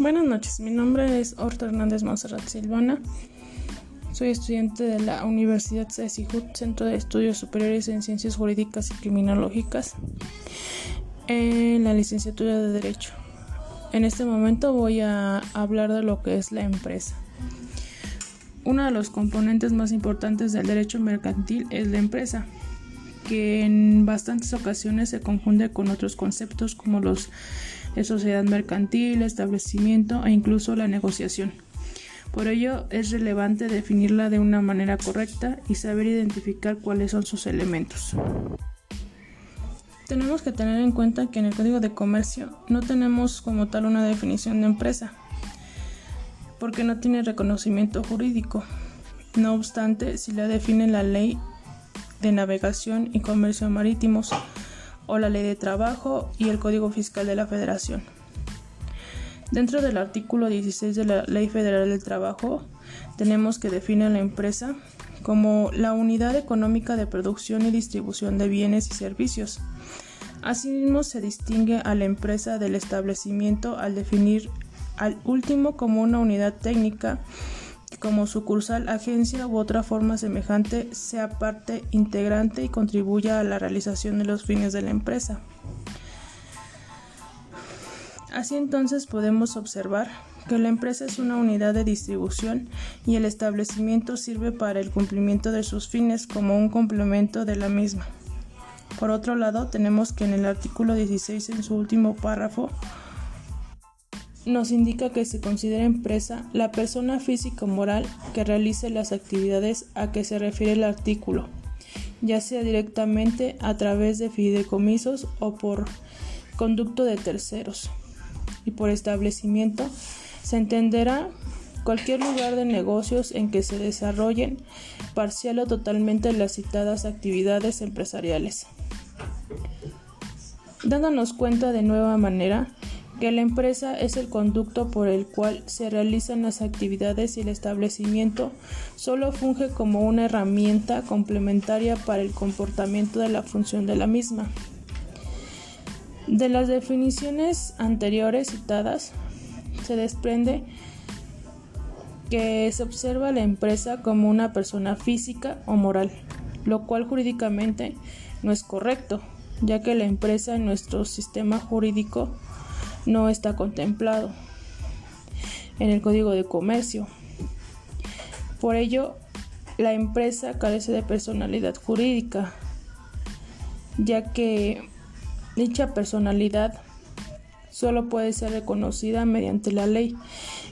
Buenas noches, mi nombre es Horta Hernández Monserrat Silvana. Soy estudiante de la Universidad CECIJUT, Centro de Estudios Superiores en Ciencias Jurídicas y Criminológicas, en la licenciatura de Derecho. En este momento voy a hablar de lo que es la empresa. Uno de los componentes más importantes del derecho mercantil es la empresa, que en bastantes ocasiones se confunde con otros conceptos como los de sociedad mercantil, establecimiento e incluso la negociación. Por ello es relevante definirla de una manera correcta y saber identificar cuáles son sus elementos. Tenemos que tener en cuenta que en el Código de Comercio no tenemos como tal una definición de empresa, porque no tiene reconocimiento jurídico. No obstante, si la define la Ley de Navegación y Comercio Marítimos, o la Ley de Trabajo y el Código Fiscal de la Federación. Dentro del artículo 16 de la Ley Federal del Trabajo tenemos que define a la empresa como la unidad económica de producción y distribución de bienes y servicios. Asimismo, se distingue a la empresa del establecimiento al definir al último como una unidad técnica como sucursal, agencia u otra forma semejante sea parte integrante y contribuya a la realización de los fines de la empresa. Así entonces podemos observar que la empresa es una unidad de distribución y el establecimiento sirve para el cumplimiento de sus fines como un complemento de la misma. Por otro lado, tenemos que en el artículo 16 en su último párrafo nos indica que se considera empresa la persona física o moral que realice las actividades a que se refiere el artículo, ya sea directamente a través de fideicomisos o por conducto de terceros. Y por establecimiento se entenderá cualquier lugar de negocios en que se desarrollen parcial o totalmente las citadas actividades empresariales. Dándonos cuenta de nueva manera que la empresa es el conducto por el cual se realizan las actividades y el establecimiento solo funge como una herramienta complementaria para el comportamiento de la función de la misma. De las definiciones anteriores citadas se desprende que se observa la empresa como una persona física o moral, lo cual jurídicamente no es correcto, ya que la empresa en nuestro sistema jurídico no está contemplado en el Código de Comercio. Por ello, la empresa carece de personalidad jurídica, ya que dicha personalidad solo puede ser reconocida mediante la ley.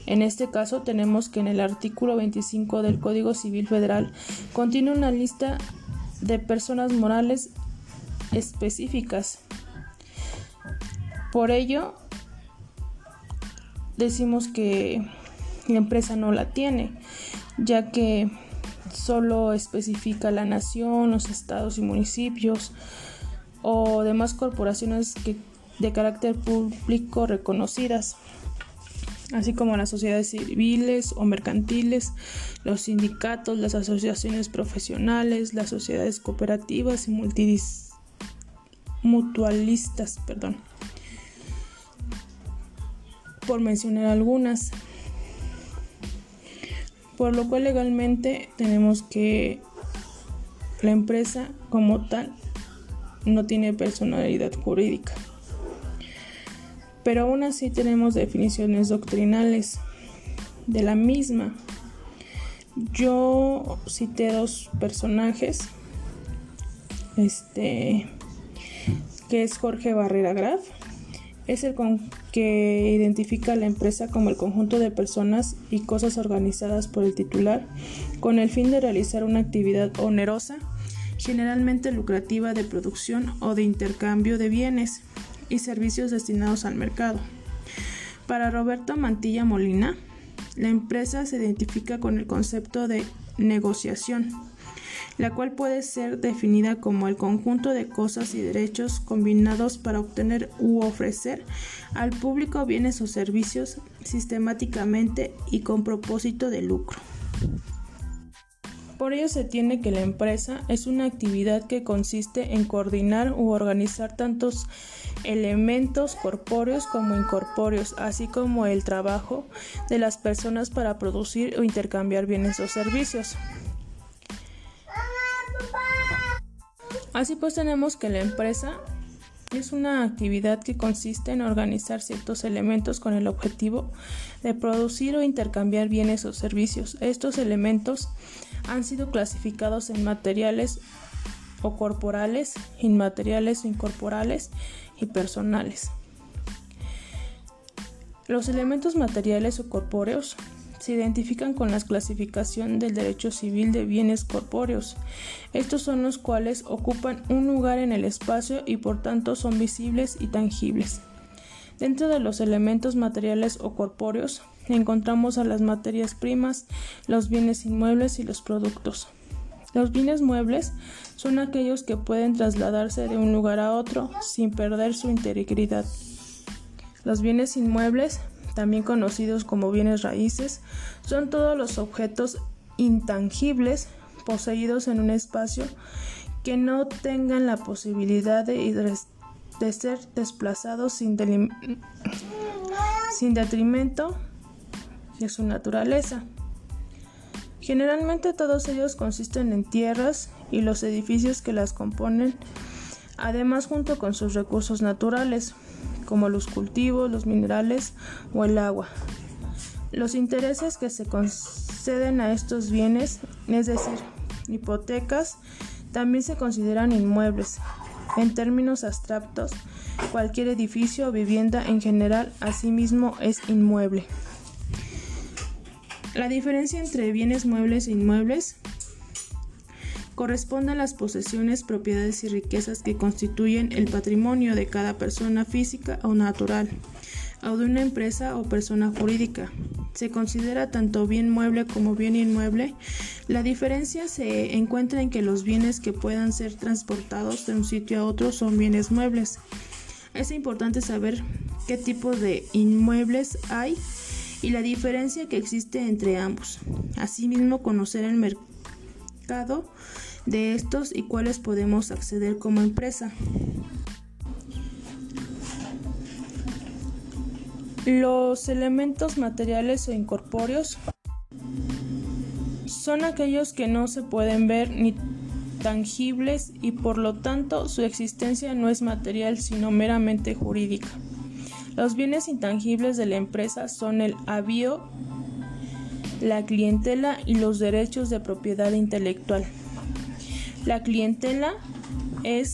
En este caso tenemos que en el artículo 25 del Código Civil Federal contiene una lista de personas morales específicas. Por ello, decimos que la empresa no la tiene, ya que solo especifica la nación, los estados y municipios o demás corporaciones de carácter público reconocidas, así como las sociedades civiles o mercantiles, los sindicatos, las asociaciones profesionales, las sociedades cooperativas y mutualistas, perdón por mencionar algunas. Por lo cual legalmente tenemos que la empresa como tal no tiene personalidad jurídica. Pero aún así tenemos definiciones doctrinales de la misma. Yo cité dos personajes, este, que es Jorge Barrera Graf es el que identifica a la empresa como el conjunto de personas y cosas organizadas por el titular con el fin de realizar una actividad onerosa, generalmente lucrativa de producción o de intercambio de bienes y servicios destinados al mercado. Para Roberto Mantilla Molina, la empresa se identifica con el concepto de negociación la cual puede ser definida como el conjunto de cosas y derechos combinados para obtener u ofrecer al público bienes o servicios sistemáticamente y con propósito de lucro. Por ello se tiene que la empresa es una actividad que consiste en coordinar u organizar tantos elementos corpóreos como incorpóreos, así como el trabajo de las personas para producir o intercambiar bienes o servicios. Así pues tenemos que la empresa es una actividad que consiste en organizar ciertos elementos con el objetivo de producir o intercambiar bienes o servicios. Estos elementos han sido clasificados en materiales o corporales, inmateriales o incorporales y personales. Los elementos materiales o corpóreos se identifican con la clasificación del derecho civil de bienes corpóreos. Estos son los cuales ocupan un lugar en el espacio y por tanto son visibles y tangibles. Dentro de los elementos materiales o corpóreos encontramos a las materias primas, los bienes inmuebles y los productos. Los bienes muebles son aquellos que pueden trasladarse de un lugar a otro sin perder su integridad. Los bienes inmuebles también conocidos como bienes raíces, son todos los objetos intangibles poseídos en un espacio que no tengan la posibilidad de, ser desplazados sin, sin detrimento de su naturaleza. Generalmente todos ellos consisten en tierras y los edificios que las componen, además junto con sus recursos naturales, como los cultivos, los minerales o el agua. Los intereses que se conceden a estos bienes, es decir, hipotecas, también se consideran inmuebles. En términos abstractos, cualquier edificio o vivienda en general asimismo es inmueble. La diferencia entre bienes muebles e inmuebles corresponde a las posesiones, propiedades y riquezas que constituyen el patrimonio de cada persona física o natural, o de una empresa o persona jurídica. Se considera tanto bien mueble como bien inmueble. La diferencia se encuentra en que los bienes que puedan ser transportados de un sitio a otro son bienes muebles. Es importante saber qué tipo de inmuebles hay y la diferencia que existe entre ambos. Asimismo, conocer el mercado de estos y cuáles podemos acceder como empresa. Los elementos materiales o incorpóreos son aquellos que no se pueden ver ni tangibles y por lo tanto su existencia no es material sino meramente jurídica. Los bienes intangibles de la empresa son el avío, la clientela y los derechos de propiedad intelectual. La clientela es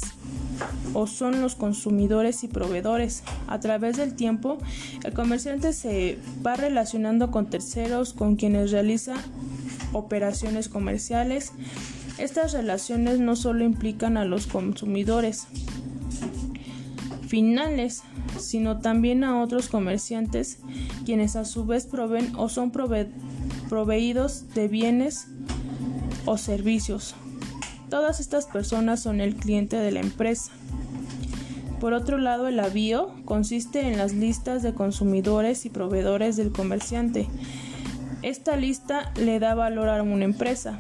o son los consumidores y proveedores. A través del tiempo, el comerciante se va relacionando con terceros con quienes realiza operaciones comerciales. Estas relaciones no solo implican a los consumidores finales, sino también a otros comerciantes, quienes a su vez proveen o son proveídos de bienes o servicios. Todas estas personas son el cliente de la empresa. Por otro lado, el avío consiste en las listas de consumidores y proveedores del comerciante. Esta lista le da valor a una empresa.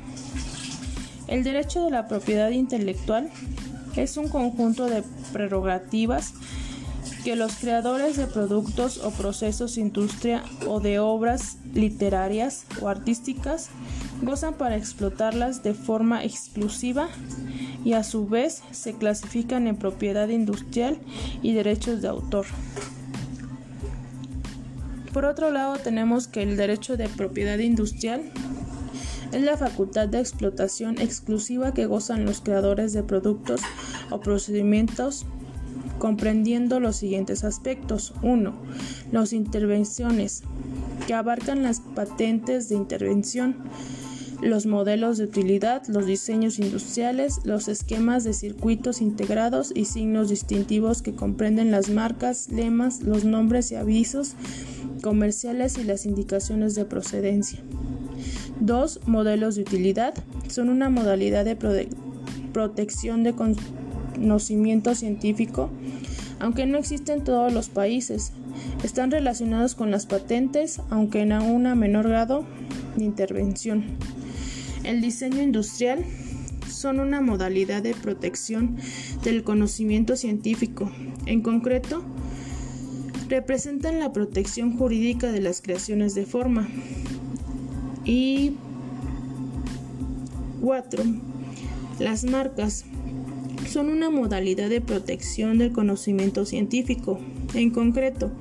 El derecho de la propiedad intelectual es un conjunto de prerrogativas que los creadores de productos o procesos industria o de obras literarias o artísticas gozan para explotarlas de forma exclusiva y a su vez se clasifican en propiedad industrial y derechos de autor. Por otro lado tenemos que el derecho de propiedad industrial es la facultad de explotación exclusiva que gozan los creadores de productos o procedimientos comprendiendo los siguientes aspectos. 1. Las intervenciones, que abarcan las patentes de intervención, los modelos de utilidad, los diseños industriales, los esquemas de circuitos integrados y signos distintivos que comprenden las marcas, lemas, los nombres y avisos comerciales y las indicaciones de procedencia. 2. Modelos de utilidad son una modalidad de protección de conocimiento científico, aunque no existen en todos los países. Están relacionados con las patentes, aunque en un menor grado de intervención. El diseño industrial son una modalidad de protección del conocimiento científico. En concreto, representan la protección jurídica de las creaciones de forma. Y 4. Las marcas son una modalidad de protección del conocimiento científico. En concreto,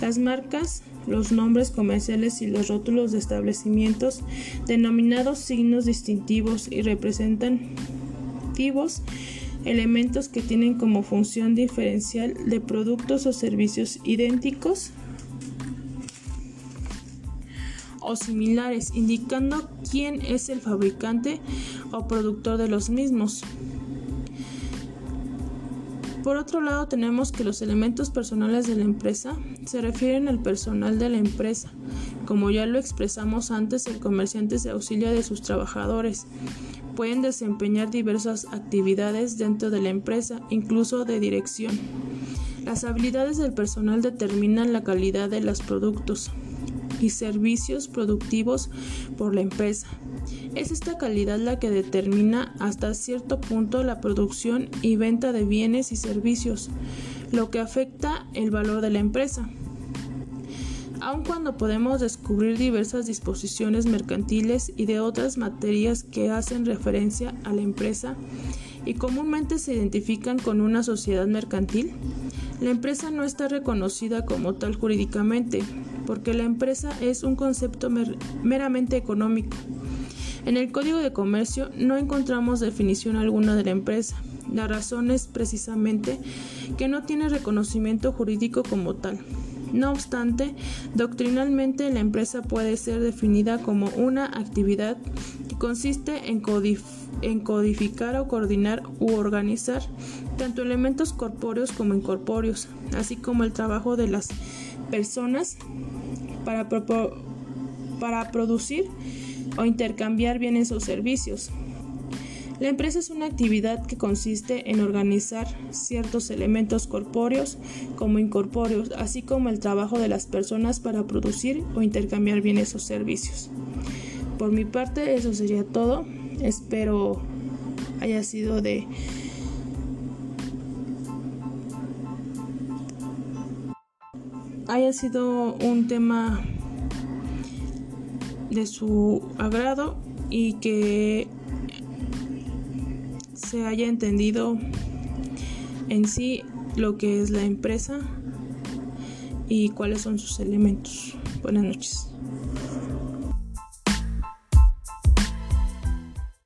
las marcas, los nombres comerciales y los rótulos de establecimientos denominados signos distintivos y representativos elementos que tienen como función diferencial de productos o servicios idénticos o similares, indicando quién es el fabricante o productor de los mismos. Por otro lado, tenemos que los elementos personales de la empresa se refieren al personal de la empresa. Como ya lo expresamos antes, el comerciante se auxilia de sus trabajadores. Pueden desempeñar diversas actividades dentro de la empresa, incluso de dirección. Las habilidades del personal determinan la calidad de los productos y servicios productivos por la empresa. Es esta calidad la que determina hasta cierto punto la producción y venta de bienes y servicios, lo que afecta el valor de la empresa. Aun cuando podemos descubrir diversas disposiciones mercantiles y de otras materias que hacen referencia a la empresa y comúnmente se identifican con una sociedad mercantil, la empresa no está reconocida como tal jurídicamente, porque la empresa es un concepto meramente económico en el Código de Comercio no encontramos definición alguna de la empresa. La razón es precisamente que no tiene reconocimiento jurídico como tal. No obstante, doctrinalmente la empresa puede ser definida como una actividad que consiste en, codificar o coordinar u organizar tanto elementos corpóreos como incorpóreos, así como el trabajo de las personas para, para producir o intercambiar bienes o servicios. La empresa es una actividad que consiste en organizar ciertos elementos corpóreos como incorpóreos, así como el trabajo de las personas para producir o intercambiar bienes o servicios. Por mi parte, eso sería todo. Espero haya sido de haya sido un tema de su agrado y que se haya entendido en sí lo que es la empresa y cuáles son sus elementos. Buenas noches.